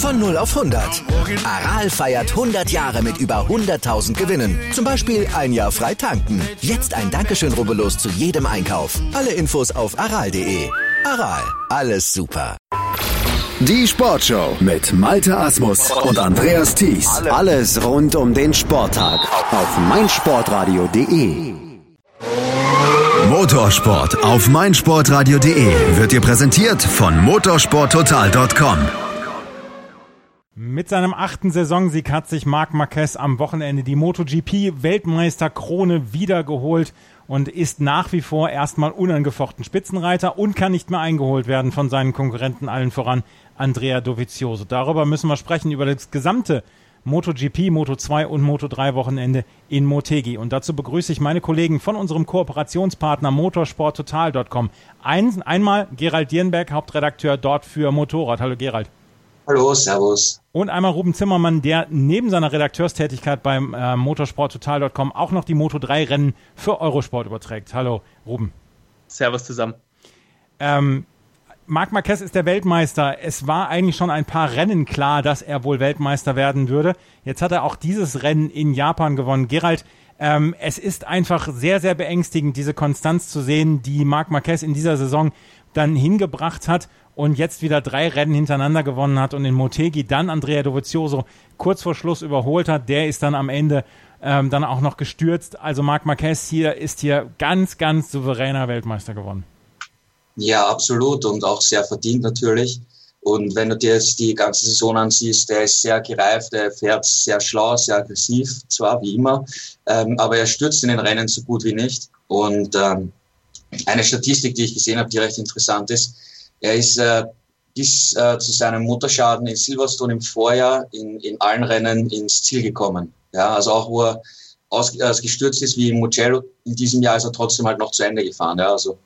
Von 0 auf 100. Aral feiert 100 Jahre mit über 100.000 Gewinnen. Zum Beispiel ein Jahr frei tanken. Jetzt ein Dankeschön, rubbellos zu jedem Einkauf. Alle Infos auf aral.de. Aral, alles super. Die Sportshow mit Malte Asmus und Andreas Thies. Alles rund um den Sporttag auf meinsportradio.de. Motorsport auf meinsportradio.de wird dir präsentiert von motorsporttotal.com. Mit seinem achten Saisonsieg hat sich Marc Marquez am Wochenende die MotoGP-Weltmeisterkrone wiedergeholt und ist nach wie vor erstmal unangefochten Spitzenreiter und kann nicht mehr eingeholt werden von seinen Konkurrenten, allen voran Andrea Dovizioso. Darüber müssen wir sprechen, über das gesamte MotoGP, Moto2 und Moto3 Wochenende in Motegi. Und dazu begrüße ich meine Kollegen von unserem Kooperationspartner motorsporttotal.com. Ein, einmal Gerald Dierenberg, Hauptredakteur dort für Motorrad. Hallo Gerald. Hallo, Servus. Und einmal Ruben Zimmermann, der neben seiner Redakteurstätigkeit beim äh, motorsporttotal.com auch noch die Moto3-Rennen für Eurosport überträgt. Hallo, Ruben. Servus zusammen. Ähm, Marc Marquez ist der Weltmeister. Es war eigentlich schon ein paar Rennen klar, dass er wohl Weltmeister werden würde. Jetzt hat er auch dieses Rennen in Japan gewonnen. Gerald, ähm, es ist einfach sehr, sehr beängstigend, diese Konstanz zu sehen, die Marc Marquez in dieser Saison dann hingebracht hat und jetzt wieder drei Rennen hintereinander gewonnen hat und in Motegi dann Andrea Dovizioso kurz vor Schluss überholt hat. Der ist dann am Ende ähm, dann auch noch gestürzt. Also Marc Marquez hier ist hier ganz, ganz souveräner Weltmeister geworden. Ja, absolut und auch sehr verdient natürlich. Und wenn du dir jetzt die ganze Saison ansiehst, der ist sehr gereift, der fährt sehr schlau, sehr aggressiv, zwar wie immer, ähm, aber er stürzt in den Rennen so gut wie nicht. Und ähm, eine Statistik, die ich gesehen habe, die recht interessant ist, er ist äh, bis äh, zu seinem Motorschaden in Silverstone im Vorjahr in, in allen Rennen ins Ziel gekommen. Ja, also auch wo er ausgestürzt ist wie im Mugello in diesem Jahr ist er trotzdem halt noch zu Ende gefahren. Ja, also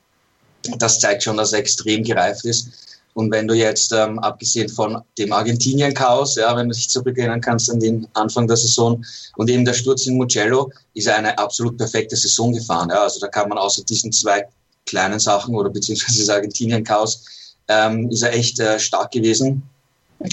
das zeigt schon, dass er extrem gereift ist. Und wenn du jetzt, ähm, abgesehen von dem Argentinien-Chaos, ja, wenn du dich zurückerinnern kannst an den Anfang der Saison und eben der Sturz in Mugello, ist er eine absolut perfekte Saison gefahren. Ja. Also da kann man außer diesen zwei kleinen Sachen oder beziehungsweise das Argentinien-Chaos ähm, ist er echt äh, stark gewesen.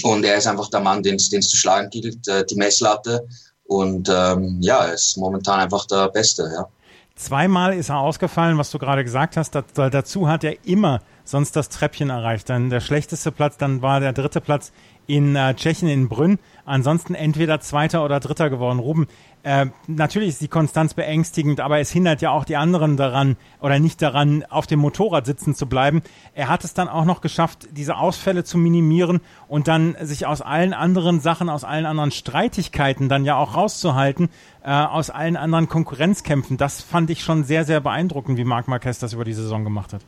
Und er ist einfach der Mann, den es zu schlagen gilt, äh, die Messlatte. Und ähm, ja, er ist momentan einfach der Beste, ja. Zweimal ist er ausgefallen, was du gerade gesagt hast. dazu hat er immer sonst das Treppchen erreicht. Dann der schlechteste Platz, dann war der dritte Platz in äh, Tschechien in Brünn. Ansonsten entweder Zweiter oder Dritter geworden. Ruben, äh, natürlich ist die Konstanz beängstigend, aber es hindert ja auch die anderen daran oder nicht daran, auf dem Motorrad sitzen zu bleiben. Er hat es dann auch noch geschafft, diese Ausfälle zu minimieren und dann sich aus allen anderen Sachen, aus allen anderen Streitigkeiten dann ja auch rauszuhalten, äh, aus allen anderen Konkurrenzkämpfen. Das fand ich schon sehr, sehr beeindruckend, wie Marc Marquez das über die Saison gemacht hat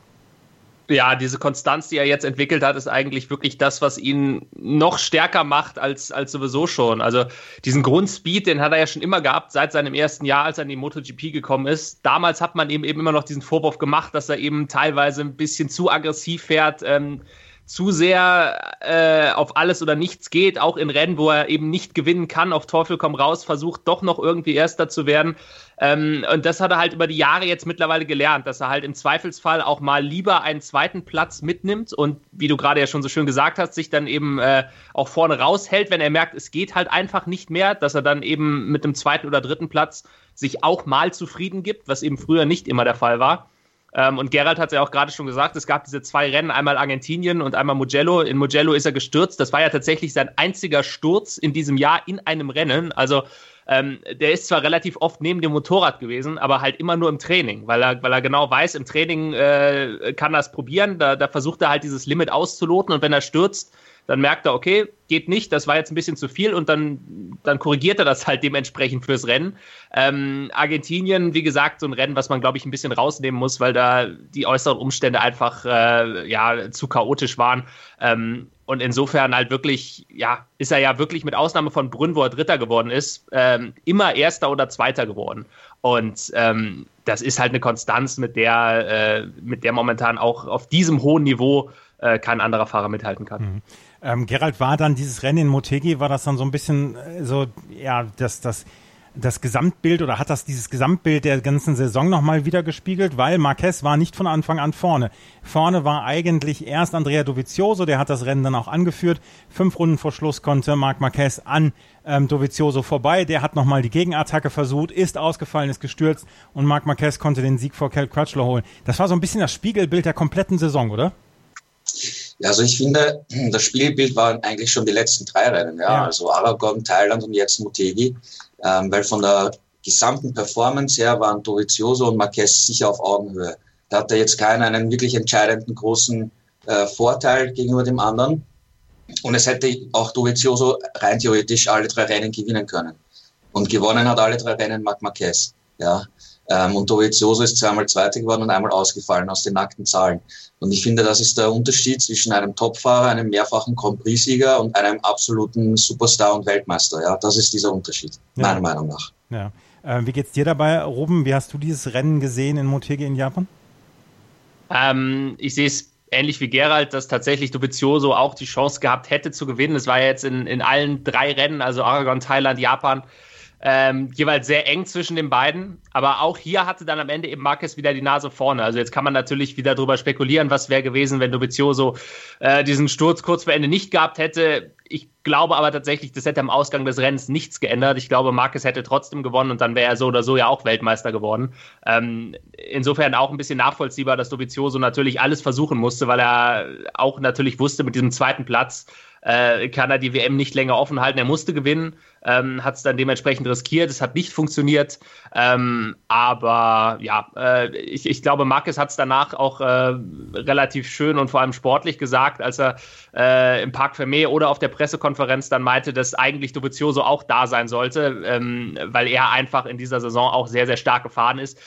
ja, diese Konstanz, die er jetzt entwickelt hat, ist eigentlich wirklich das, was ihn noch stärker macht als, als sowieso schon. Also diesen Grundspeed, den hat er ja schon immer gehabt, seit seinem ersten Jahr, als er in die MotoGP gekommen ist. Damals hat man ihm eben immer noch diesen Vorwurf gemacht, dass er eben teilweise ein bisschen zu aggressiv fährt. Ähm, zu sehr äh, auf alles oder nichts geht, auch in Rennen, wo er eben nicht gewinnen kann, auf Teufel komm raus, versucht doch noch irgendwie Erster zu werden. Ähm, und das hat er halt über die Jahre jetzt mittlerweile gelernt, dass er halt im Zweifelsfall auch mal lieber einen zweiten Platz mitnimmt und wie du gerade ja schon so schön gesagt hast, sich dann eben äh, auch vorne raushält, wenn er merkt, es geht halt einfach nicht mehr, dass er dann eben mit dem zweiten oder dritten Platz sich auch mal zufrieden gibt, was eben früher nicht immer der Fall war. Ähm, und Gerald hat es ja auch gerade schon gesagt, es gab diese zwei Rennen, einmal Argentinien und einmal Mugello. In Mugello ist er gestürzt. Das war ja tatsächlich sein einziger Sturz in diesem Jahr in einem Rennen. Also ähm, der ist zwar relativ oft neben dem Motorrad gewesen, aber halt immer nur im Training, weil er, weil er genau weiß, im Training äh, kann er es probieren. Da, da versucht er halt dieses Limit auszuloten und wenn er stürzt, dann merkt er, okay, geht nicht, das war jetzt ein bisschen zu viel und dann, dann korrigiert er das halt dementsprechend fürs Rennen. Ähm, Argentinien, wie gesagt, so ein Rennen, was man, glaube ich, ein bisschen rausnehmen muss, weil da die äußeren Umstände einfach äh, ja, zu chaotisch waren. Ähm, und insofern halt wirklich, ja, ist er ja wirklich mit Ausnahme von Brünn, wo er Dritter geworden ist, ähm, immer Erster oder Zweiter geworden. Und ähm, das ist halt eine Konstanz, mit der, äh, mit der momentan auch auf diesem hohen Niveau äh, kein anderer Fahrer mithalten kann. Mhm. Ähm, Gerald, war dann dieses Rennen in Motegi, war das dann so ein bisschen äh, so, ja, das, das das Gesamtbild oder hat das dieses Gesamtbild der ganzen Saison nochmal wieder gespiegelt, weil Marquez war nicht von Anfang an vorne. Vorne war eigentlich erst Andrea Dovizioso, der hat das Rennen dann auch angeführt. Fünf Runden vor Schluss konnte Marc Marquez an ähm, Dovizioso vorbei. Der hat nochmal die Gegenattacke versucht, ist ausgefallen, ist gestürzt und Marc Marquez konnte den Sieg vor Kel Crutchlow holen. Das war so ein bisschen das Spiegelbild der kompletten Saison, oder? Ja, also ich finde, das Spielbild waren eigentlich schon die letzten drei Rennen, ja. ja. Also Aragon, Thailand und jetzt Motegi ähm, weil von der gesamten Performance her waren Dovizioso und Marquez sicher auf Augenhöhe. Da hatte jetzt keiner einen wirklich entscheidenden großen äh, Vorteil gegenüber dem anderen. Und es hätte auch Dovizioso rein theoretisch alle drei Rennen gewinnen können. Und gewonnen hat alle drei Rennen Marc Marquez. Ja. Ähm, und Dovizioso ist zweimal Zweiter geworden und einmal ausgefallen aus den nackten Zahlen. Und ich finde, das ist der Unterschied zwischen einem Topfahrer, einem mehrfachen Grand Prix-Sieger und einem absoluten Superstar und Weltmeister. Ja, das ist dieser Unterschied, ja. meiner Meinung nach. Ja. Äh, wie geht's dir dabei, Ruben? Wie hast du dieses Rennen gesehen in Motegi in Japan? Ähm, ich sehe es ähnlich wie Gerald, dass tatsächlich Dovizioso auch die Chance gehabt hätte zu gewinnen. Es war ja jetzt in, in allen drei Rennen, also Aragon, Thailand, Japan, ähm, jeweils sehr eng zwischen den beiden. Aber auch hier hatte dann am Ende eben Marquez wieder die Nase vorne. Also jetzt kann man natürlich wieder darüber spekulieren, was wäre gewesen, wenn Dovizioso äh, diesen Sturz kurz vor Ende nicht gehabt hätte. Ich glaube aber tatsächlich, das hätte am Ausgang des Rennens nichts geändert. Ich glaube, Marquez hätte trotzdem gewonnen und dann wäre er so oder so ja auch Weltmeister geworden. Ähm, insofern auch ein bisschen nachvollziehbar, dass Dovizioso natürlich alles versuchen musste, weil er auch natürlich wusste, mit diesem zweiten Platz äh, kann er die WM nicht länger offen halten. Er musste gewinnen, ähm, hat es dann dementsprechend riskiert. Es hat nicht funktioniert. Ähm, aber ja, äh, ich, ich glaube, Marquez hat es danach auch äh, relativ schön und vor allem sportlich gesagt, als er äh, im Park Fermé oder auf der Pressekonferenz dann meinte, dass eigentlich Dovizioso auch da sein sollte, ähm, weil er einfach in dieser Saison auch sehr, sehr stark gefahren ist.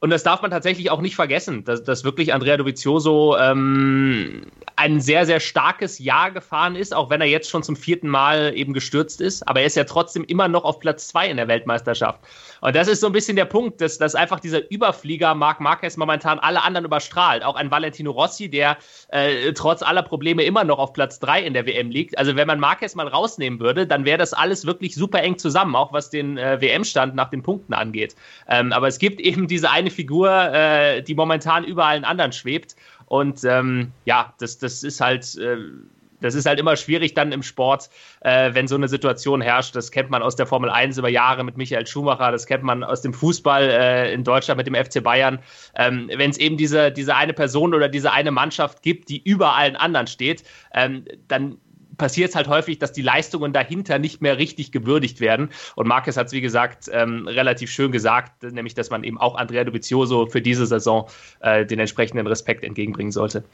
Und das darf man tatsächlich auch nicht vergessen, dass, dass wirklich Andrea Dovizioso ähm, ein sehr, sehr starkes Jahr gefahren ist, auch wenn er jetzt schon zum vierten Mal eben gestürzt ist. Aber er ist ja trotzdem immer noch auf Platz zwei in der Weltmeisterschaft. Und das ist so ein bisschen der Punkt, dass, dass einfach dieser Überflieger Marc Marquez momentan alle anderen überstrahlt. Auch ein Valentino Rossi, der äh, trotz aller Probleme immer noch auf Platz 3 in der WM liegt. Also wenn man Marquez mal rausnehmen würde, dann wäre das alles wirklich super eng zusammen, auch was den äh, WM-Stand nach den Punkten angeht. Ähm, aber es gibt eben diese eine Figur, äh, die momentan über allen anderen schwebt. Und ähm, ja, das, das ist halt äh, das ist halt immer schwierig dann im Sport, äh, wenn so eine Situation herrscht. Das kennt man aus der Formel 1 über Jahre mit Michael Schumacher, das kennt man aus dem Fußball äh, in Deutschland mit dem FC Bayern. Ähm, wenn es eben diese, diese eine Person oder diese eine Mannschaft gibt, die über allen anderen steht, ähm, dann passiert es halt häufig, dass die Leistungen dahinter nicht mehr richtig gewürdigt werden. Und Marquez hat es, wie gesagt, ähm, relativ schön gesagt, nämlich, dass man eben auch Andrea Dovizioso für diese Saison äh, den entsprechenden Respekt entgegenbringen sollte.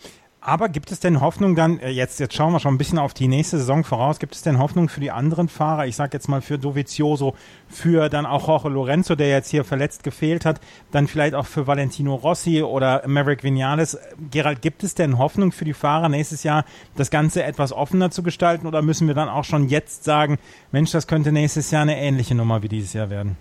Aber gibt es denn Hoffnung dann, äh, jetzt, jetzt schauen wir schon ein bisschen auf die nächste Saison voraus, gibt es denn Hoffnung für die anderen Fahrer? Ich sage jetzt mal für Dovizioso, für dann auch Jorge Lorenzo, der jetzt hier verletzt gefehlt hat, dann vielleicht auch für Valentino Rossi oder Maverick Vinales. Gerald, gibt es denn Hoffnung für die Fahrer nächstes Jahr, das Ganze etwas offener zu gestalten oder müssen wir dann auch schon jetzt sagen, Mensch, das könnte nächstes Jahr eine ähnliche Nummer wie dieses Jahr werden?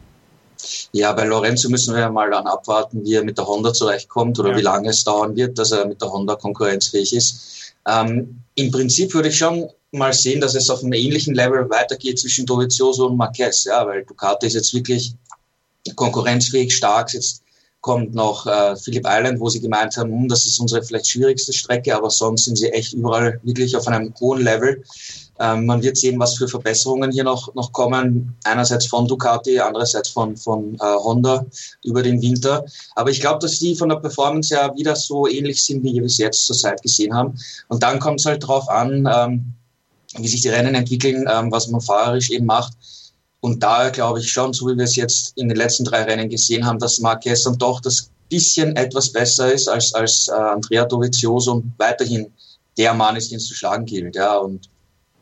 Ja, bei Lorenzo müssen wir ja mal dann abwarten, wie er mit der Honda zurechtkommt oder ja. wie lange es dauern wird, dass er mit der Honda konkurrenzfähig ist. Ähm, Im Prinzip würde ich schon mal sehen, dass es auf einem ähnlichen Level weitergeht zwischen Dovizioso und Marquez, ja, weil Ducati ist jetzt wirklich konkurrenzfähig, stark. Jetzt kommt noch äh, Phillip Island, wo sie gemeint haben, hm, das ist unsere vielleicht schwierigste Strecke, aber sonst sind sie echt überall wirklich auf einem hohen Level. Ähm, man wird sehen, was für Verbesserungen hier noch, noch kommen. Einerseits von Ducati, andererseits von, von äh, Honda über den Winter. Aber ich glaube, dass die von der Performance her wieder so ähnlich sind, wie wir es jetzt zur Zeit gesehen haben. Und dann kommt es halt darauf an, ähm, wie sich die Rennen entwickeln, ähm, was man fahrerisch eben macht. Und da glaube ich schon, so wie wir es jetzt in den letzten drei Rennen gesehen haben, dass Marquez dann doch das bisschen etwas besser ist als, als äh, Andrea Dovizioso und weiterhin der Mann ist, den es zu schlagen gilt. Ja, und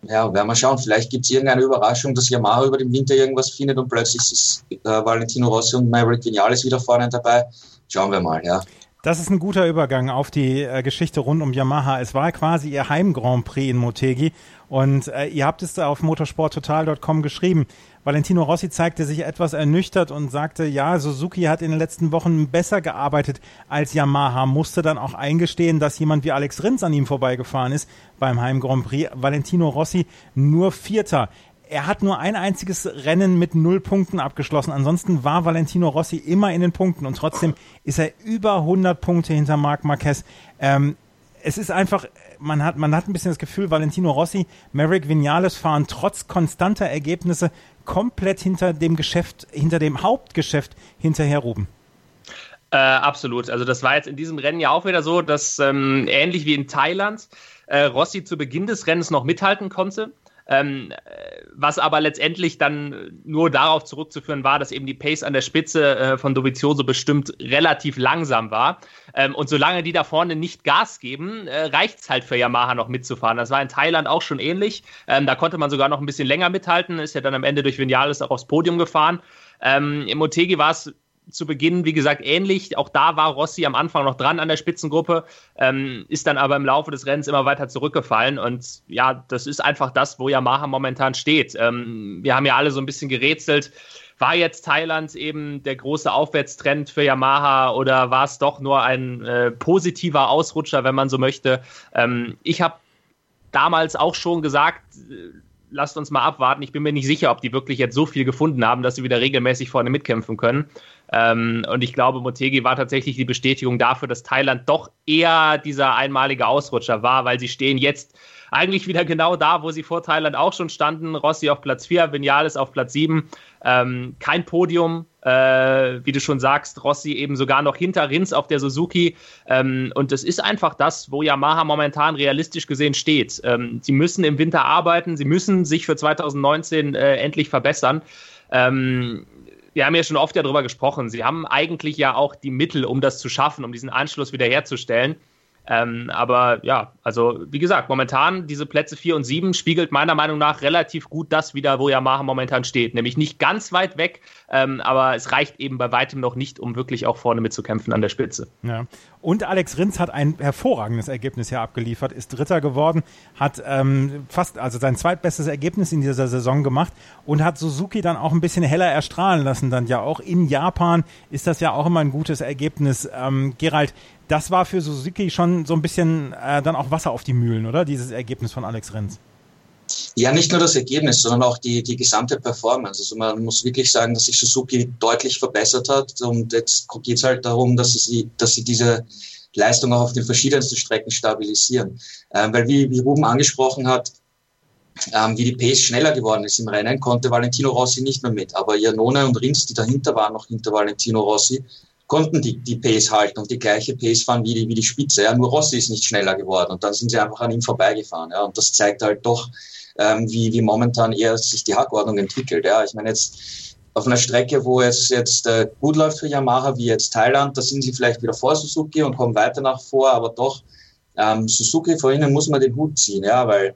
ja, werden wir schauen. Vielleicht gibt es irgendeine Überraschung, dass Yamaha über den Winter irgendwas findet und plötzlich ist äh, Valentino Rossi und Maverick Vinales wieder vorne dabei. Schauen wir mal, ja. Das ist ein guter Übergang auf die äh, Geschichte rund um Yamaha. Es war quasi ihr Heim Grand Prix in Motegi und äh, ihr habt es da auf motorsporttotal.com geschrieben. Valentino Rossi zeigte sich etwas ernüchtert und sagte, ja, Suzuki hat in den letzten Wochen besser gearbeitet als Yamaha, musste dann auch eingestehen, dass jemand wie Alex Rins an ihm vorbeigefahren ist beim Heim Grand Prix. Valentino Rossi nur Vierter er hat nur ein einziges Rennen mit null Punkten abgeschlossen. Ansonsten war Valentino Rossi immer in den Punkten und trotzdem ist er über 100 Punkte hinter Marc Marquez. Ähm, es ist einfach, man hat, man hat ein bisschen das Gefühl, Valentino Rossi, Merrick Vinales fahren trotz konstanter Ergebnisse komplett hinter dem Geschäft, hinter dem Hauptgeschäft hinterher, Ruben. Äh, absolut. Also das war jetzt in diesem Rennen ja auch wieder so, dass ähm, ähnlich wie in Thailand äh, Rossi zu Beginn des Rennens noch mithalten konnte. Ähm, was aber letztendlich dann nur darauf zurückzuführen war, dass eben die Pace an der Spitze äh, von Dovizioso bestimmt relativ langsam war. Ähm, und solange die da vorne nicht Gas geben, äh, reicht es halt für Yamaha noch mitzufahren. Das war in Thailand auch schon ähnlich. Ähm, da konnte man sogar noch ein bisschen länger mithalten, ist ja dann am Ende durch Vinales auch aufs Podium gefahren. Ähm, Im Motegi war es zu Beginn, wie gesagt, ähnlich. Auch da war Rossi am Anfang noch dran an der Spitzengruppe, ähm, ist dann aber im Laufe des Rennens immer weiter zurückgefallen. Und ja, das ist einfach das, wo Yamaha momentan steht. Ähm, wir haben ja alle so ein bisschen gerätselt. War jetzt Thailand eben der große Aufwärtstrend für Yamaha oder war es doch nur ein äh, positiver Ausrutscher, wenn man so möchte? Ähm, ich habe damals auch schon gesagt, äh, lasst uns mal abwarten. Ich bin mir nicht sicher, ob die wirklich jetzt so viel gefunden haben, dass sie wieder regelmäßig vorne mitkämpfen können. Ähm, und ich glaube, Motegi war tatsächlich die Bestätigung dafür, dass Thailand doch eher dieser einmalige Ausrutscher war, weil sie stehen jetzt eigentlich wieder genau da, wo sie vor Thailand auch schon standen. Rossi auf Platz 4, Vinales auf Platz 7. Ähm, kein Podium, äh, wie du schon sagst, Rossi eben sogar noch hinter Rins auf der Suzuki. Ähm, und das ist einfach das, wo Yamaha momentan realistisch gesehen steht. Ähm, sie müssen im Winter arbeiten, sie müssen sich für 2019 äh, endlich verbessern. Ähm, wir haben ja schon oft darüber gesprochen. Sie haben eigentlich ja auch die Mittel, um das zu schaffen, um diesen Anschluss wiederherzustellen. Ähm, aber ja, also wie gesagt, momentan diese Plätze 4 und 7 spiegelt meiner Meinung nach relativ gut das wieder, wo Yamaha momentan steht. Nämlich nicht ganz weit weg, ähm, aber es reicht eben bei weitem noch nicht, um wirklich auch vorne mitzukämpfen an der Spitze. Ja. Und Alex Rins hat ein hervorragendes Ergebnis hier abgeliefert, ist Dritter geworden, hat ähm, fast, also sein zweitbestes Ergebnis in dieser Saison gemacht und hat Suzuki dann auch ein bisschen heller erstrahlen lassen. Dann ja auch in Japan ist das ja auch immer ein gutes Ergebnis. Ähm, Gerald, das war für Suzuki schon so ein bisschen äh, dann auch Wasser auf die Mühlen, oder? Dieses Ergebnis von Alex Renz. Ja, nicht nur das Ergebnis, sondern auch die, die gesamte Performance. Also man muss wirklich sagen, dass sich Suzuki deutlich verbessert hat. Und jetzt geht es halt darum, dass sie, dass sie diese Leistung auch auf den verschiedensten Strecken stabilisieren. Ähm, weil wie, wie Ruben angesprochen hat, ähm, wie die Pace schneller geworden ist im Rennen, konnte Valentino Rossi nicht mehr mit. Aber Janone und Rins, die dahinter waren, noch hinter Valentino Rossi, konnten die, die Pace halten und die gleiche Pace fahren wie die, wie die Spitze. Ja. Nur Rossi ist nicht schneller geworden und dann sind sie einfach an ihm vorbeigefahren. Ja. Und das zeigt halt doch, ähm, wie, wie momentan eher sich die Hackordnung entwickelt. Ja. Ich meine jetzt auf einer Strecke, wo es jetzt äh, gut läuft für Yamaha, wie jetzt Thailand, da sind sie vielleicht wieder vor Suzuki und kommen weiter nach vor, aber doch ähm, Suzuki vor ihnen muss man den Hut ziehen, ja, weil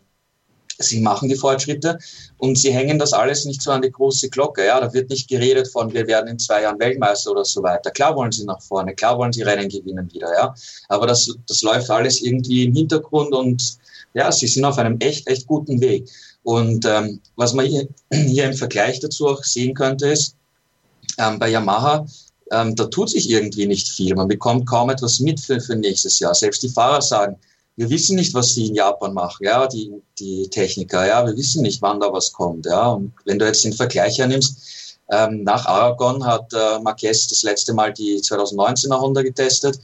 Sie machen die Fortschritte und sie hängen das alles nicht so an die große Glocke. Ja, da wird nicht geredet von, wir werden in zwei Jahren Weltmeister oder so weiter. Klar wollen sie nach vorne, klar wollen sie Rennen gewinnen wieder. Ja, aber das, das läuft alles irgendwie im Hintergrund und ja, sie sind auf einem echt, echt guten Weg. Und ähm, was man hier, hier im Vergleich dazu auch sehen könnte, ist, ähm, bei Yamaha, ähm, da tut sich irgendwie nicht viel. Man bekommt kaum etwas mit für, für nächstes Jahr. Selbst die Fahrer sagen, wir wissen nicht, was sie in Japan machen, ja, die, die Techniker, ja, wir wissen nicht, wann da was kommt, ja. Und wenn du jetzt den Vergleich hernimmst, ähm, nach Aragon hat äh, Marquez das letzte Mal die 2019er Honda getestet.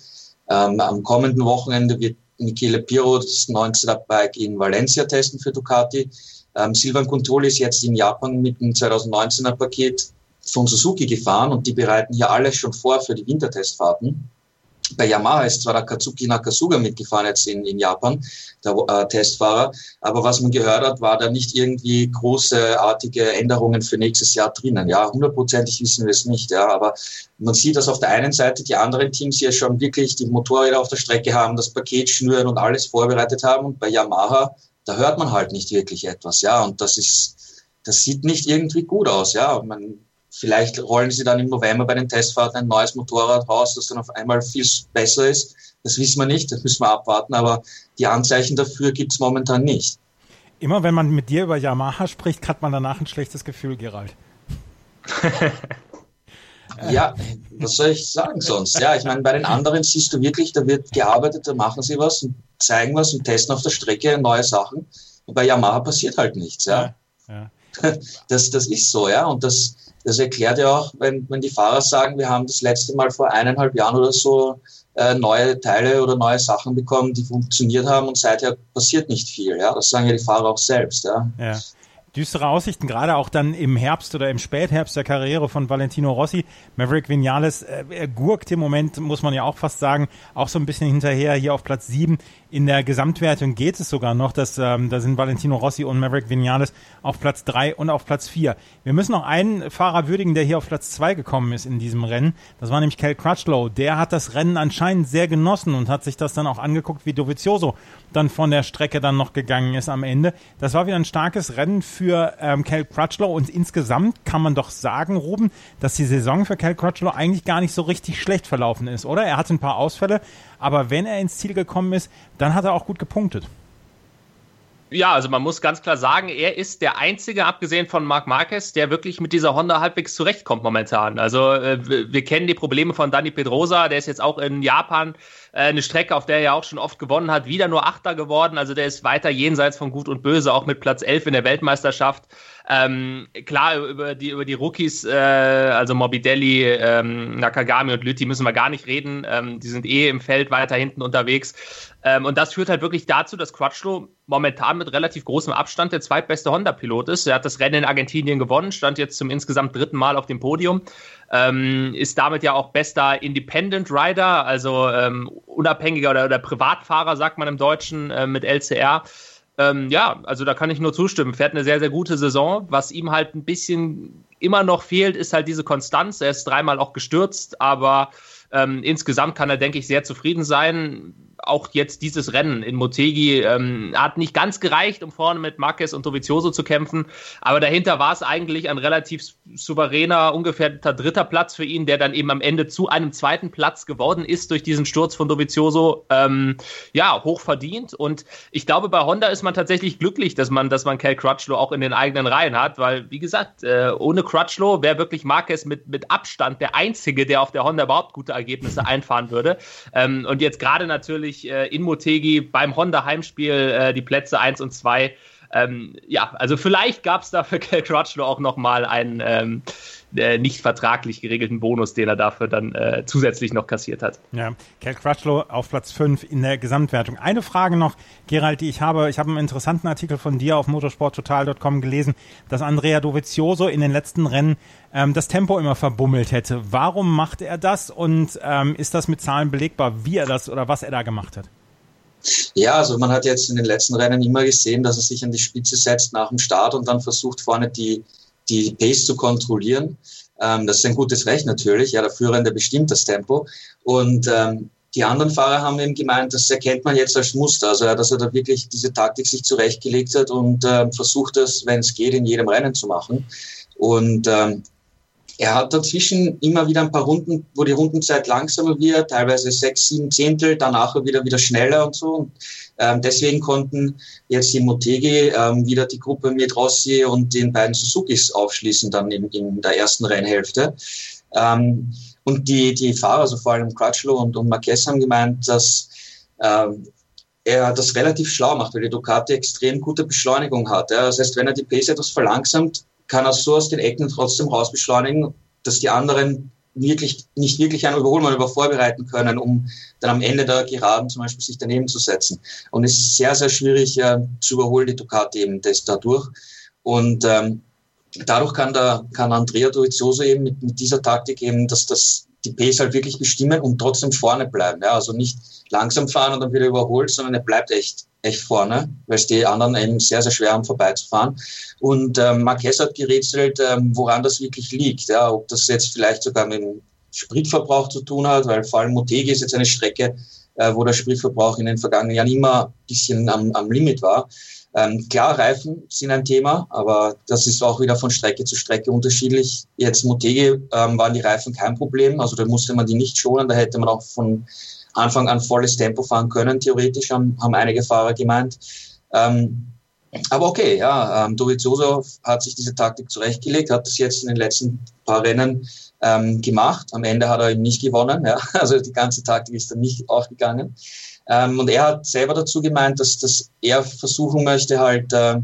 Ähm, am kommenden Wochenende wird Michele Piro das 19er Bike in Valencia testen für Ducati. Ähm, Silvan Controlli ist jetzt in Japan mit dem 2019er Paket von Suzuki gefahren und die bereiten hier alles schon vor für die Wintertestfahrten bei Yamaha ist zwar der Katsuki Nakasuga mitgefahren jetzt in, in Japan, der äh, Testfahrer, aber was man gehört hat, war da nicht irgendwie großartige Änderungen für nächstes Jahr drinnen. Ja, hundertprozentig wissen wir es nicht, ja, aber man sieht, dass auf der einen Seite die anderen Teams hier schon wirklich die Motorräder auf der Strecke haben, das Paket schnüren und alles vorbereitet haben und bei Yamaha, da hört man halt nicht wirklich etwas, ja, und das ist, das sieht nicht irgendwie gut aus, ja, man, vielleicht rollen sie dann im November bei den Testfahrten ein neues Motorrad raus, das dann auf einmal viel besser ist. Das wissen wir nicht, das müssen wir abwarten, aber die Anzeichen dafür gibt es momentan nicht. Immer wenn man mit dir über Yamaha spricht, hat man danach ein schlechtes Gefühl, Gerald. ja, was soll ich sagen sonst? Ja, ich meine, bei den anderen siehst du wirklich, da wird gearbeitet, da machen sie was und zeigen was und testen auf der Strecke neue Sachen. Und bei Yamaha passiert halt nichts, ja. ja, ja. Das, das ist so, ja. Und das, das erklärt ja auch, wenn, wenn die Fahrer sagen, wir haben das letzte Mal vor eineinhalb Jahren oder so äh, neue Teile oder neue Sachen bekommen, die funktioniert haben und seither passiert nicht viel. Ja, das sagen ja die Fahrer auch selbst. Ja. ja düstere Aussichten, gerade auch dann im Herbst oder im Spätherbst der Karriere von Valentino Rossi. Maverick Vinales äh, gurkt im Moment, muss man ja auch fast sagen, auch so ein bisschen hinterher hier auf Platz 7. In der Gesamtwertung geht es sogar noch, dass ähm, da sind Valentino Rossi und Maverick Vinales auf Platz 3 und auf Platz 4. Wir müssen noch einen Fahrer würdigen, der hier auf Platz 2 gekommen ist in diesem Rennen. Das war nämlich Cal Crutchlow. Der hat das Rennen anscheinend sehr genossen und hat sich das dann auch angeguckt, wie Dovizioso dann von der Strecke dann noch gegangen ist am Ende. Das war wieder ein starkes Rennen für ähm, Cal Crutchlow und insgesamt kann man doch sagen, Ruben, dass die Saison für Cal Crutchlow eigentlich gar nicht so richtig schlecht verlaufen ist, oder? Er hatte ein paar Ausfälle, aber wenn er ins Ziel gekommen ist, dann hat er auch gut gepunktet. Ja, also man muss ganz klar sagen, er ist der einzige, abgesehen von Marc Marquez, der wirklich mit dieser Honda halbwegs zurechtkommt momentan. Also äh, wir kennen die Probleme von Dani Pedrosa, der ist jetzt auch in Japan äh, eine Strecke, auf der er ja auch schon oft gewonnen hat, wieder nur Achter geworden. Also der ist weiter jenseits von Gut und Böse, auch mit Platz 11 in der Weltmeisterschaft. Ähm, klar, über die, über die Rookies, äh, also Morbidelli, ähm, Nakagami und Lüthi müssen wir gar nicht reden. Ähm, die sind eh im Feld weiter hinten unterwegs. Ähm, und das führt halt wirklich dazu, dass Crutchlow momentan mit relativ großem Abstand der zweitbeste Honda-Pilot ist. Er hat das Rennen in Argentinien gewonnen, stand jetzt zum insgesamt dritten Mal auf dem Podium. Ähm, ist damit ja auch bester Independent Rider, also ähm, unabhängiger oder, oder, Privatfahrer, sagt man im Deutschen, äh, mit LCR. Ähm, ja, also da kann ich nur zustimmen. Fährt eine sehr, sehr gute Saison. Was ihm halt ein bisschen immer noch fehlt, ist halt diese Konstanz. Er ist dreimal auch gestürzt, aber ähm, insgesamt kann er, denke ich, sehr zufrieden sein auch jetzt dieses Rennen in Motegi ähm, hat nicht ganz gereicht, um vorne mit Marquez und Dovizioso zu kämpfen, aber dahinter war es eigentlich ein relativ souveräner, ungefährdeter dritter Platz für ihn, der dann eben am Ende zu einem zweiten Platz geworden ist durch diesen Sturz von Dovizioso. Ähm, ja, hoch verdient und ich glaube, bei Honda ist man tatsächlich glücklich, dass man, dass man Cal Crutchlow auch in den eigenen Reihen hat, weil, wie gesagt, äh, ohne Crutchlow wäre wirklich Marquez mit, mit Abstand der Einzige, der auf der Honda überhaupt gute Ergebnisse einfahren würde. Ähm, und jetzt gerade natürlich natürlich äh, in Motegi beim Honda Heimspiel äh, die Plätze 1 und 2. Ähm, ja, also vielleicht gab es da für Cal Crutchlow auch nochmal einen ähm, äh, nicht vertraglich geregelten Bonus, den er dafür dann äh, zusätzlich noch kassiert hat. Ja, Cal Crutchlow auf Platz 5 in der Gesamtwertung. Eine Frage noch, Gerald, die ich habe. Ich habe einen interessanten Artikel von dir auf motorsporttotal.com gelesen, dass Andrea Dovizioso in den letzten Rennen ähm, das Tempo immer verbummelt hätte. Warum macht er das und ähm, ist das mit Zahlen belegbar, wie er das oder was er da gemacht hat? Ja, also man hat jetzt in den letzten Rennen immer gesehen, dass er sich an die Spitze setzt nach dem Start und dann versucht vorne die, die Pace zu kontrollieren. Ähm, das ist ein gutes Recht natürlich. Ja, der Führende bestimmt das Tempo. Und ähm, die anderen Fahrer haben eben gemeint, das erkennt man jetzt als Muster. Also, dass er da wirklich diese Taktik sich zurechtgelegt hat und äh, versucht das, wenn es geht, in jedem Rennen zu machen. Und ähm, er hat dazwischen immer wieder ein paar Runden, wo die Rundenzeit langsamer wird, teilweise sechs, sieben Zehntel, danach wieder wieder schneller und so. Und, ähm, deswegen konnten jetzt die Motegi ähm, wieder die Gruppe mit Rossi und den beiden Suzukis aufschließen dann in, in der ersten Rennhälfte. Ähm, und die, die Fahrer, also vor allem Crutchlow und, und Marquez haben gemeint, dass ähm, er das relativ schlau macht, weil die Ducati extrem gute Beschleunigung hat. Ja. Das heißt, wenn er die Pace etwas verlangsamt, kann er so aus den Ecken trotzdem rausbeschleunigen, dass die anderen wirklich, nicht wirklich ein Überholmanöver vorbereiten können, um dann am Ende der Geraden zum Beispiel sich daneben zu setzen. Und es ist sehr, sehr schwierig äh, zu überholen, die Ducati eben das dadurch. Und ähm, dadurch kann der, kann Andrea Dovizioso eben mit, mit dieser Taktik eben, dass das die Pace halt wirklich bestimmen und trotzdem vorne bleiben. Ja, also nicht langsam fahren und dann wieder überholt, sondern er bleibt echt, echt vorne, weil es die anderen eben sehr, sehr schwer haben vorbeizufahren. Und ähm, Marquez hat gerätselt, ähm, woran das wirklich liegt. Ja, ob das jetzt vielleicht sogar mit dem Spritverbrauch zu tun hat, weil vor allem Motegi ist jetzt eine Strecke, äh, wo der Spritverbrauch in den vergangenen Jahren immer ein bisschen am, am Limit war. Ähm, klar, Reifen sind ein Thema, aber das ist auch wieder von Strecke zu Strecke unterschiedlich. Jetzt Motegi ähm, waren die Reifen kein Problem, also da musste man die nicht schonen, da hätte man auch von Anfang an volles Tempo fahren können, theoretisch, haben, haben einige Fahrer gemeint. Ähm, aber okay, ja, ähm, Dovizioso hat sich diese Taktik zurechtgelegt, hat das jetzt in den letzten paar Rennen ähm, gemacht. Am Ende hat er eben nicht gewonnen, ja, also die ganze Taktik ist dann nicht aufgegangen. Ähm, und er hat selber dazu gemeint, dass, dass er versuchen möchte, halt äh,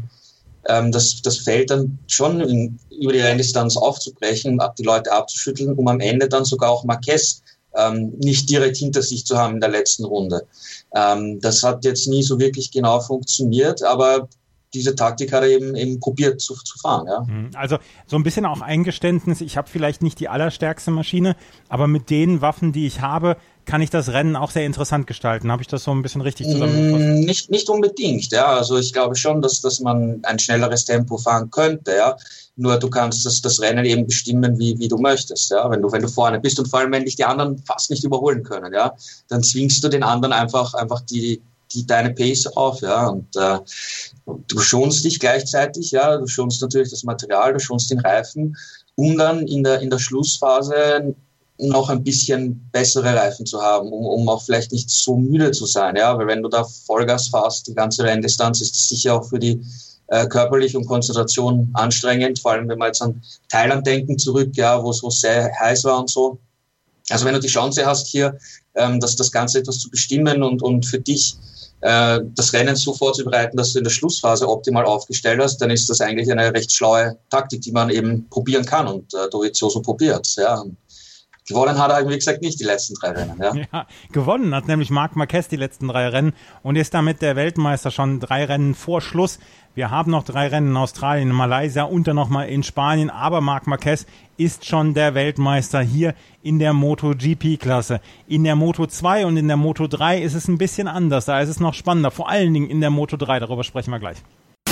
ähm, das, das Feld dann schon in, über die Renndistanz aufzubrechen, die Leute abzuschütteln, um am Ende dann sogar auch Marquez ähm, nicht direkt hinter sich zu haben in der letzten Runde. Ähm, das hat jetzt nie so wirklich genau funktioniert, aber diese Taktik hat er eben, eben probiert zu, zu fahren. Ja. Mhm. Also so ein bisschen auch Eingeständnis, ich habe vielleicht nicht die allerstärkste Maschine, aber mit den Waffen, die ich habe, kann ich das Rennen auch sehr interessant gestalten. Habe ich das so ein bisschen richtig zusammengefasst? Mm, nicht, nicht unbedingt, ja. Also ich glaube schon, dass, dass man ein schnelleres Tempo fahren könnte, ja. Nur du kannst das, das Rennen eben bestimmen, wie, wie du möchtest, ja. Wenn du, wenn du vorne bist und vor allem, wenn dich die anderen fast nicht überholen können, ja, dann zwingst du den anderen einfach, einfach die, die, deine Pace auf, ja. Und äh, du schonst dich gleichzeitig, ja. Du schonst natürlich das Material, du schonst den Reifen, um dann in der, in der Schlussphase noch ein bisschen bessere Reifen zu haben, um, um auch vielleicht nicht so müde zu sein. Ja, weil wenn du da Vollgas fährst, die ganze Renndistanz, ist das sicher auch für die äh, körperliche und Konzentration anstrengend, vor allem wenn wir jetzt an Thailand denken zurück, ja, wo es sehr heiß war und so. Also wenn du die Chance hast hier, ähm, dass das Ganze etwas zu bestimmen und, und für dich äh, das Rennen so vorzubereiten, dass du in der Schlussphase optimal aufgestellt hast, dann ist das eigentlich eine recht schlaue Taktik, die man eben probieren kann und äh, Dovizioso probiert. Ja. Gewonnen hat er, wie gesagt, nicht die letzten drei Rennen. Ja. ja, gewonnen hat nämlich Marc Marquez die letzten drei Rennen und ist damit der Weltmeister schon drei Rennen vor Schluss. Wir haben noch drei Rennen in Australien, in Malaysia und dann nochmal in Spanien, aber Marc Marquez ist schon der Weltmeister hier in der MotoGP-Klasse. In der Moto 2 und in der Moto 3 ist es ein bisschen anders, da ist es noch spannender, vor allen Dingen in der Moto 3, darüber sprechen wir gleich.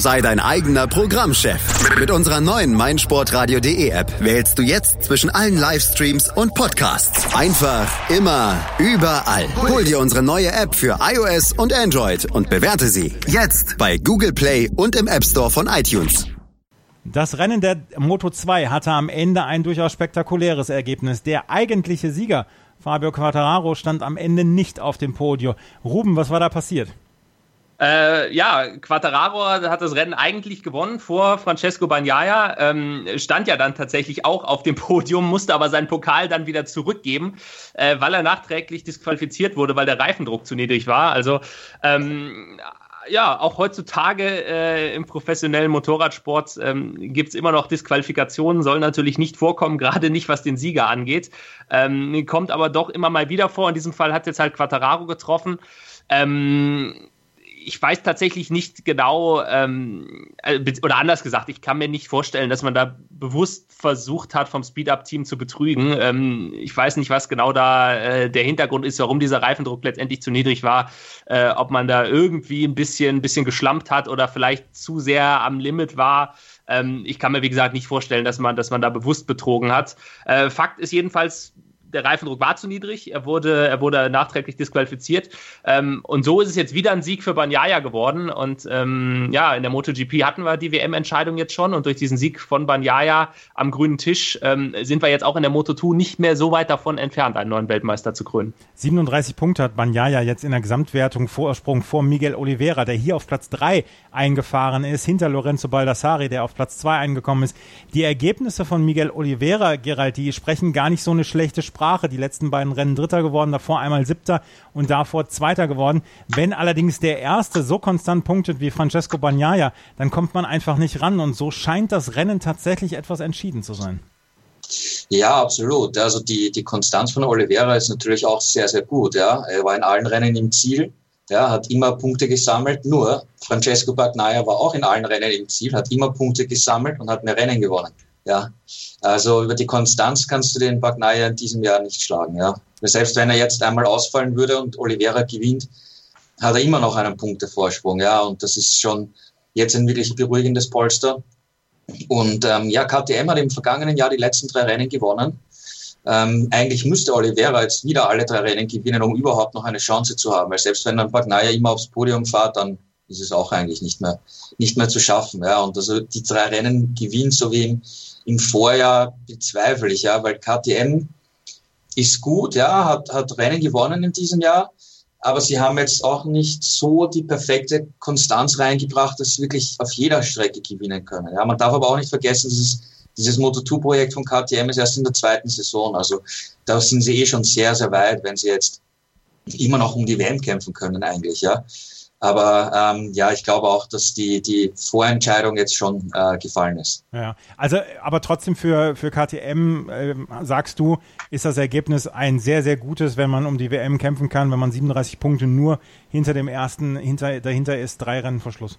Sei dein eigener Programmchef. Mit unserer neuen meinsportradio.de App wählst du jetzt zwischen allen Livestreams und Podcasts. Einfach, immer, überall. Hol dir unsere neue App für iOS und Android und bewerte sie jetzt bei Google Play und im App Store von iTunes. Das Rennen der Moto 2 hatte am Ende ein durchaus spektakuläres Ergebnis. Der eigentliche Sieger, Fabio Quattararo, stand am Ende nicht auf dem Podium. Ruben, was war da passiert? Äh, ja, Quattararo hat das Rennen eigentlich gewonnen vor Francesco Bagnaia, ähm, stand ja dann tatsächlich auch auf dem Podium, musste aber seinen Pokal dann wieder zurückgeben, äh, weil er nachträglich disqualifiziert wurde, weil der Reifendruck zu niedrig war. Also ähm, ja, auch heutzutage äh, im professionellen Motorradsport ähm, gibt es immer noch Disqualifikationen, soll natürlich nicht vorkommen, gerade nicht was den Sieger angeht. Ähm, kommt aber doch immer mal wieder vor. In diesem Fall hat jetzt halt Quattararo getroffen. Ähm, ich weiß tatsächlich nicht genau, ähm, äh, oder anders gesagt, ich kann mir nicht vorstellen, dass man da bewusst versucht hat, vom Speed-Up-Team zu betrügen. Ähm, ich weiß nicht, was genau da äh, der Hintergrund ist, warum dieser Reifendruck letztendlich zu niedrig war, äh, ob man da irgendwie ein bisschen, ein bisschen geschlampt hat oder vielleicht zu sehr am Limit war. Ähm, ich kann mir, wie gesagt, nicht vorstellen, dass man, dass man da bewusst betrogen hat. Äh, Fakt ist jedenfalls, der Reifendruck war zu niedrig, er wurde, er wurde nachträglich disqualifiziert. Ähm, und so ist es jetzt wieder ein Sieg für Banyaya geworden. Und ähm, ja, in der MotoGP hatten wir die WM-Entscheidung jetzt schon. Und durch diesen Sieg von Banyaya am grünen Tisch ähm, sind wir jetzt auch in der Moto2 nicht mehr so weit davon entfernt, einen neuen Weltmeister zu krönen. 37 Punkte hat Banyaya jetzt in der Gesamtwertung Vorsprung vor Miguel Oliveira, der hier auf Platz 3 eingefahren ist, hinter Lorenzo Baldassari, der auf Platz 2 eingekommen ist. Die Ergebnisse von Miguel Oliveira, Gerald, die sprechen gar nicht so eine schlechte Sprache Sprache. Die letzten beiden Rennen Dritter geworden, davor einmal Siebter und davor Zweiter geworden. Wenn allerdings der Erste so konstant punktet wie Francesco Bagnaia, dann kommt man einfach nicht ran und so scheint das Rennen tatsächlich etwas entschieden zu sein. Ja, absolut. Also die, die Konstanz von Oliveira ist natürlich auch sehr, sehr gut. Ja. Er war in allen Rennen im Ziel, ja, hat immer Punkte gesammelt. Nur Francesco Bagnaia war auch in allen Rennen im Ziel, hat immer Punkte gesammelt und hat mehr Rennen gewonnen. Ja. Also über die Konstanz kannst du den Bagnaia in diesem Jahr nicht schlagen. Ja. Selbst wenn er jetzt einmal ausfallen würde und Oliveira gewinnt, hat er immer noch einen Punktevorsprung. Ja. Und das ist schon jetzt ein wirklich beruhigendes Polster. Und ähm, ja, KTM hat im vergangenen Jahr die letzten drei Rennen gewonnen. Ähm, eigentlich müsste Oliveira jetzt wieder alle drei Rennen gewinnen, um überhaupt noch eine Chance zu haben. Weil selbst wenn dann Bagnaia immer aufs Podium fährt, dann ist es auch eigentlich nicht mehr, nicht mehr zu schaffen. Ja. Und also die drei Rennen gewinnt, so wie im, im Vorjahr, bezweifle ich, ja, weil KTM ist gut, ja, hat, hat Rennen gewonnen in diesem Jahr aber sie haben jetzt auch nicht so die perfekte Konstanz reingebracht, dass sie wirklich auf jeder Strecke gewinnen können. Ja, man darf aber auch nicht vergessen, dass es, dieses Moto2-Projekt von KTM ist erst in der zweiten Saison. Also da sind sie eh schon sehr, sehr weit, wenn sie jetzt immer noch um die WM kämpfen können eigentlich. Ja, aber ähm, ja, ich glaube auch, dass die, die Vorentscheidung jetzt schon äh, gefallen ist. Ja, also aber trotzdem für, für KTM, äh, sagst du, ist das Ergebnis ein sehr, sehr gutes, wenn man um die WM kämpfen kann, wenn man 37 Punkte nur hinter dem ersten, hinter, dahinter ist, drei Rennen vor Schluss.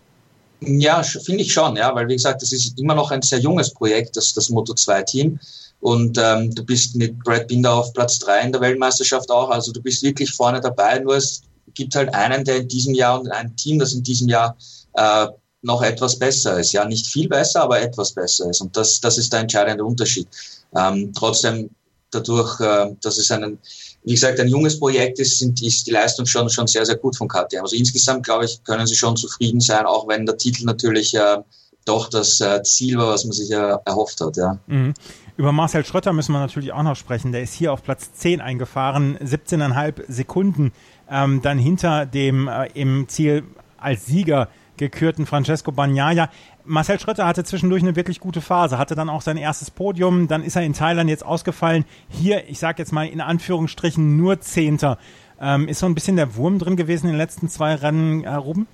Ja, finde ich schon, ja, weil wie gesagt, das ist immer noch ein sehr junges Projekt, das, das Moto2-Team. Und ähm, du bist mit Brad Binder auf Platz drei in der Weltmeisterschaft auch. Also du bist wirklich vorne dabei. Nur es gibt halt einen, der in diesem Jahr und ein Team, das in diesem Jahr äh, noch etwas besser ist. Ja, nicht viel besser, aber etwas besser ist. Und das, das ist der entscheidende Unterschied. Ähm, trotzdem, dadurch, äh, dass es ein, wie gesagt, ein junges Projekt ist, sind, ist die Leistung schon, schon sehr, sehr gut von KTM. Also insgesamt, glaube ich, können sie schon zufrieden sein, auch wenn der Titel natürlich äh, doch das äh, Ziel war, was man sich äh, erhofft hat. Ja. Mhm. Über Marcel Schröter müssen wir natürlich auch noch sprechen. Der ist hier auf Platz 10 eingefahren, 17,5 Sekunden ähm, dann hinter dem äh, im Ziel als Sieger gekürten Francesco Bagnaia. Marcel Schröter hatte zwischendurch eine wirklich gute Phase, hatte dann auch sein erstes Podium, dann ist er in Thailand jetzt ausgefallen. Hier, ich sage jetzt mal in Anführungsstrichen, nur Zehnter. Ähm, ist so ein bisschen der Wurm drin gewesen in den letzten zwei Rennen, äh, Ruben?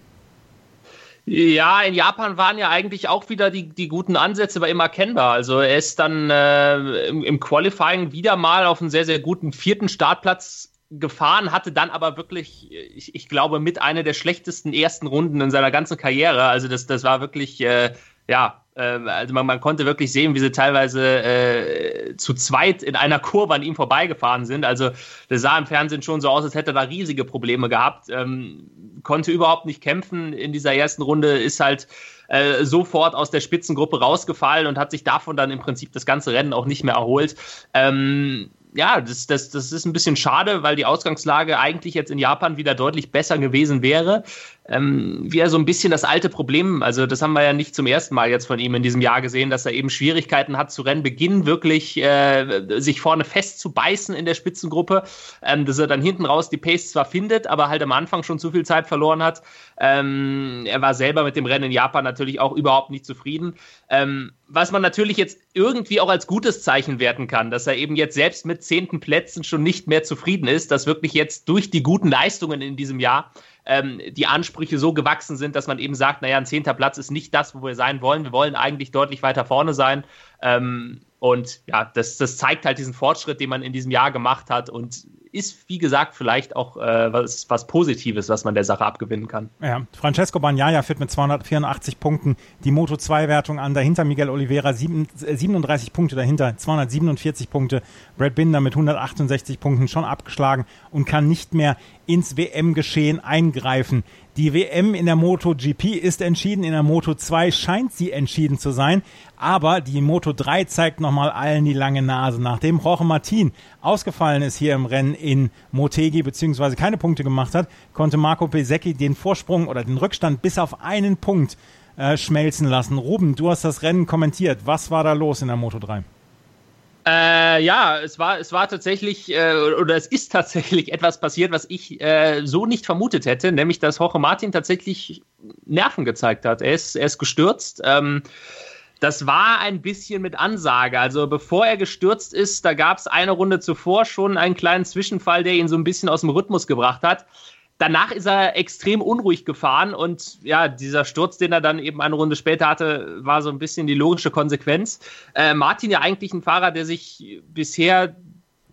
Ja, in Japan waren ja eigentlich auch wieder die, die guten Ansätze bei ihm erkennbar. Also er ist dann äh, im, im Qualifying wieder mal auf einen sehr, sehr guten vierten Startplatz gefahren, hatte dann aber wirklich, ich, ich glaube, mit einer der schlechtesten ersten Runden in seiner ganzen Karriere. Also das, das war wirklich, äh, ja, also man, man konnte wirklich sehen, wie sie teilweise äh, zu zweit in einer Kurve an ihm vorbeigefahren sind. Also das sah im Fernsehen schon so aus, als hätte er da riesige Probleme gehabt. Ähm, konnte überhaupt nicht kämpfen in dieser ersten Runde, ist halt äh, sofort aus der Spitzengruppe rausgefallen und hat sich davon dann im Prinzip das ganze Rennen auch nicht mehr erholt. Ähm, ja, das, das, das ist ein bisschen schade, weil die Ausgangslage eigentlich jetzt in Japan wieder deutlich besser gewesen wäre ähm, wieder so ein bisschen das alte Problem. Also das haben wir ja nicht zum ersten Mal jetzt von ihm in diesem Jahr gesehen, dass er eben Schwierigkeiten hat zu Rennbeginn wirklich äh, sich vorne festzubeißen in der Spitzengruppe, ähm, dass er dann hinten raus die Pace zwar findet, aber halt am Anfang schon zu viel Zeit verloren hat. Ähm, er war selber mit dem Rennen in Japan natürlich auch überhaupt nicht zufrieden. Ähm, was man natürlich jetzt irgendwie auch als gutes Zeichen werten kann, dass er eben jetzt selbst mit zehnten Plätzen schon nicht mehr zufrieden ist, dass wirklich jetzt durch die guten Leistungen in diesem Jahr ähm, die Ansprüche so gewachsen sind, dass man eben sagt, naja, ein zehnter Platz ist nicht das, wo wir sein wollen. Wir wollen eigentlich deutlich weiter vorne sein. Ähm, und ja, das, das zeigt halt diesen Fortschritt, den man in diesem Jahr gemacht hat und ist, wie gesagt, vielleicht auch äh, was, was Positives, was man der Sache abgewinnen kann. Ja, Francesco Bagnaia führt mit 284 Punkten die Moto2-Wertung an. Dahinter Miguel Oliveira 7, 37 Punkte dahinter, 247 Punkte. Brad Binder mit 168 Punkten schon abgeschlagen und kann nicht mehr ins WM-Geschehen eingreifen. Die WM in der MotoGP ist entschieden, in der Moto2 scheint sie entschieden zu sein, aber die Moto3 zeigt nochmal allen die lange Nase. Nachdem Jorge Martin ausgefallen ist hier im Rennen in Motegi beziehungsweise keine Punkte gemacht hat, konnte Marco Pesecchi den Vorsprung oder den Rückstand bis auf einen Punkt äh, schmelzen lassen. Ruben, du hast das Rennen kommentiert. Was war da los in der Moto3? Äh, ja, es war, es war tatsächlich, äh, oder es ist tatsächlich etwas passiert, was ich äh, so nicht vermutet hätte, nämlich dass Jorge Martin tatsächlich Nerven gezeigt hat. Er ist, er ist gestürzt. Ähm, das war ein bisschen mit Ansage. Also bevor er gestürzt ist, da gab es eine Runde zuvor schon einen kleinen Zwischenfall, der ihn so ein bisschen aus dem Rhythmus gebracht hat. Danach ist er extrem unruhig gefahren und ja, dieser Sturz, den er dann eben eine Runde später hatte, war so ein bisschen die logische Konsequenz. Äh, Martin ja eigentlich ein Fahrer, der sich bisher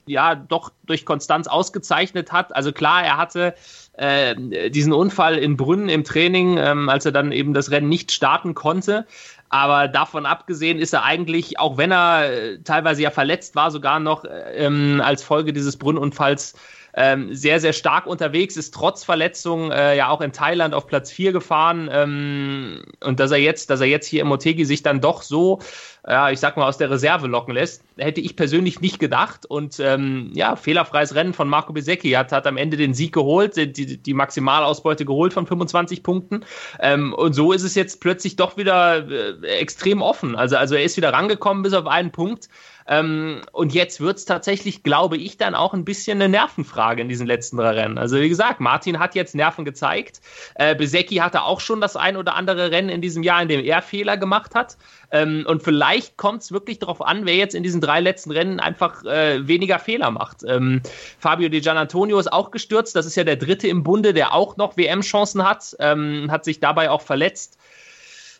ja doch durch Konstanz ausgezeichnet hat. Also klar, er hatte äh, diesen Unfall in Brünn im Training, ähm, als er dann eben das Rennen nicht starten konnte. Aber davon abgesehen ist er eigentlich, auch wenn er äh, teilweise ja verletzt war, sogar noch äh, ähm, als Folge dieses Brünnunfalls ähm, sehr, sehr stark unterwegs, ist trotz Verletzung äh, ja auch in Thailand auf Platz 4 gefahren. Ähm, und dass er jetzt, dass er jetzt hier im Motegi sich dann doch so, ja, ich sag mal, aus der Reserve locken lässt, hätte ich persönlich nicht gedacht. Und ähm, ja, fehlerfreies Rennen von Marco Besecchi hat, hat am Ende den Sieg geholt, die, die Maximalausbeute geholt von 25 Punkten. Ähm, und so ist es jetzt plötzlich doch wieder äh, extrem offen. Also, also er ist wieder rangekommen bis auf einen Punkt. Ähm, und jetzt wird es tatsächlich, glaube ich, dann auch ein bisschen eine Nervenfrage in diesen letzten drei Rennen. Also wie gesagt, Martin hat jetzt Nerven gezeigt. Äh, Besecki hatte auch schon das ein oder andere Rennen in diesem Jahr, in dem er Fehler gemacht hat. Ähm, und vielleicht kommt es wirklich darauf an, wer jetzt in diesen drei letzten Rennen einfach äh, weniger Fehler macht. Ähm, Fabio Di Gianantonio ist auch gestürzt. Das ist ja der dritte im Bunde, der auch noch WM-Chancen hat. Ähm, hat sich dabei auch verletzt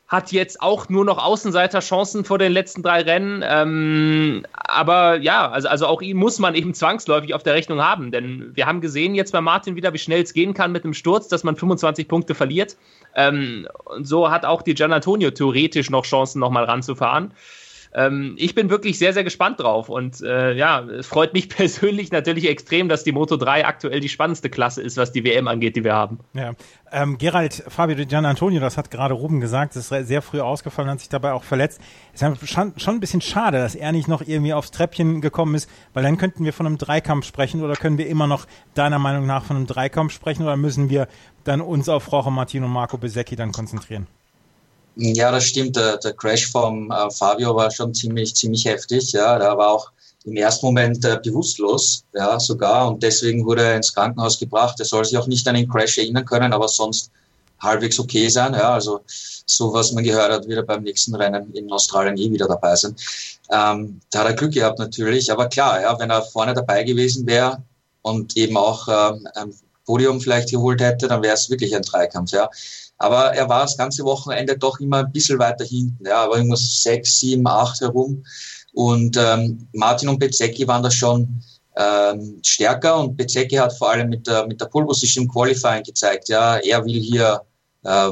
hat jetzt auch nur noch Außenseiterchancen vor den letzten drei Rennen. Ähm, aber ja, also, also auch ihn muss man eben zwangsläufig auf der Rechnung haben. Denn wir haben gesehen jetzt bei Martin wieder, wie schnell es gehen kann mit dem Sturz, dass man 25 Punkte verliert. Ähm, und so hat auch die Gian Antonio theoretisch noch Chancen, nochmal ranzufahren ähm, ich bin wirklich sehr, sehr gespannt drauf. Und äh, ja, es freut mich persönlich natürlich extrem, dass die Moto 3 aktuell die spannendste Klasse ist, was die WM angeht, die wir haben. Ja. Ähm, Gerald Fabio Gian Antonio, das hat gerade Ruben gesagt, ist sehr früh ausgefallen, hat sich dabei auch verletzt. Es ist schon, ein bisschen schade, dass er nicht noch irgendwie aufs Treppchen gekommen ist, weil dann könnten wir von einem Dreikampf sprechen oder können wir immer noch deiner Meinung nach von einem Dreikampf sprechen oder müssen wir dann uns auf Roche Martin und Marco Besecchi dann konzentrieren? Ja, das stimmt. Der, der Crash vom äh, Fabio war schon ziemlich, ziemlich heftig. Ja, da war auch im ersten Moment äh, bewusstlos, ja, sogar. Und deswegen wurde er ins Krankenhaus gebracht. Er soll sich auch nicht an den Crash erinnern können, aber sonst halbwegs okay sein. Ja, also so was man gehört hat, wird er beim nächsten Rennen in Australien eh wieder dabei sein. Ähm, da hat er Glück gehabt natürlich. Aber klar, ja, wenn er vorne dabei gewesen wäre und eben auch ähm, ein Podium vielleicht geholt hätte, dann wäre es wirklich ein Dreikampf. Ja. Aber er war das ganze Wochenende doch immer ein bisschen weiter hinten. Ja, aber immer sechs, sieben, acht herum. Und ähm, Martin und Bezecchi waren da schon ähm, stärker und Bezecchi hat vor allem mit der, mit der Pole Position Qualifying gezeigt, ja, er will hier äh,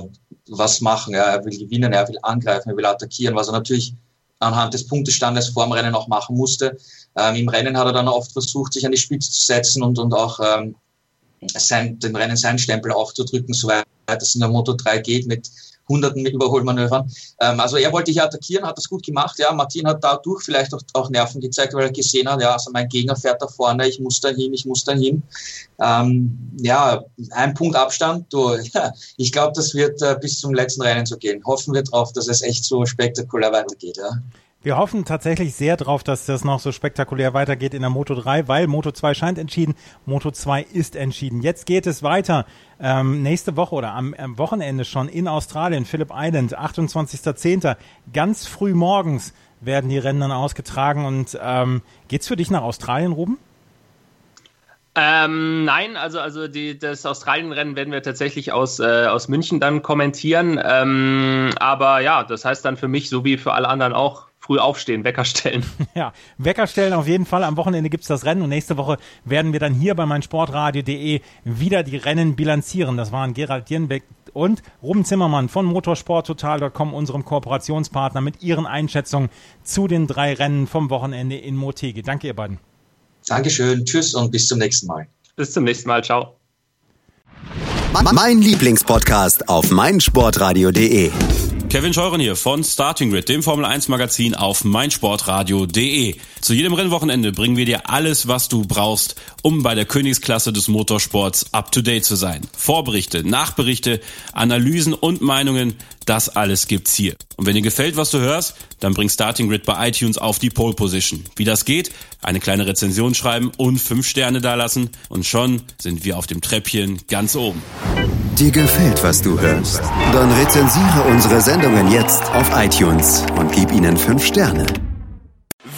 was machen, ja, er will gewinnen, er will angreifen, er will attackieren, was er natürlich anhand des Punktestandes vorm Rennen auch machen musste. Ähm, Im Rennen hat er dann oft versucht, sich an die Spitze zu setzen und, und auch ähm, sein, dem Rennen seinen Stempel aufzudrücken, soweit es in der Moto 3 geht mit hunderten Überholmanövern. Ähm, also er wollte hier attackieren, hat das gut gemacht. Ja, Martin hat dadurch vielleicht auch, auch Nerven gezeigt, weil er gesehen hat, ja, also mein Gegner fährt da vorne, ich muss da hin, ich muss da hin. Ähm, ja, ein Punkt Abstand. Du, ja, ich glaube, das wird äh, bis zum letzten Rennen so gehen. Hoffen wir drauf, dass es echt so spektakulär weitergeht. Ja. Wir hoffen tatsächlich sehr drauf, dass das noch so spektakulär weitergeht in der Moto 3, weil Moto 2 scheint entschieden, Moto 2 ist entschieden. Jetzt geht es weiter. Ähm, nächste Woche oder am, am, Wochenende schon in Australien, Phillip Island, 28.10. Ganz früh morgens werden die Rennen dann ausgetragen. Und ähm, geht's für dich nach Australien, Ruben? Ähm, nein, also, also die, das Australien-Rennen werden wir tatsächlich aus, äh, aus München dann kommentieren. Ähm, aber ja, das heißt dann für mich, so wie für alle anderen auch, früh aufstehen, Wecker stellen. Ja, Wecker stellen auf jeden Fall. Am Wochenende gibt's das Rennen und nächste Woche werden wir dann hier bei meinsportradio.de wieder die Rennen bilanzieren. Das waren Gerald Dirnbeck und Ruben Zimmermann von motorsporttotal.com, unserem Kooperationspartner, mit ihren Einschätzungen zu den drei Rennen vom Wochenende in Motegi. Danke, ihr beiden. Dankeschön, tschüss und bis zum nächsten Mal. Bis zum nächsten Mal, ciao. Mein Lieblingspodcast auf meinsportradio.de. Kevin Scheuren hier von Starting Grid, dem Formel 1 Magazin auf meinsportradio.de. Zu jedem Rennwochenende bringen wir dir alles, was du brauchst, um bei der Königsklasse des Motorsports up to date zu sein. Vorberichte, Nachberichte, Analysen und Meinungen, das alles gibt's hier. Und wenn dir gefällt, was du hörst, dann bring Starting Grid bei iTunes auf die Pole Position. Wie das geht? Eine kleine Rezension schreiben und fünf Sterne dalassen und schon sind wir auf dem Treppchen ganz oben. Dir gefällt, was du hörst? Dann rezensiere unsere Sendungen jetzt auf iTunes und gib ihnen 5 Sterne.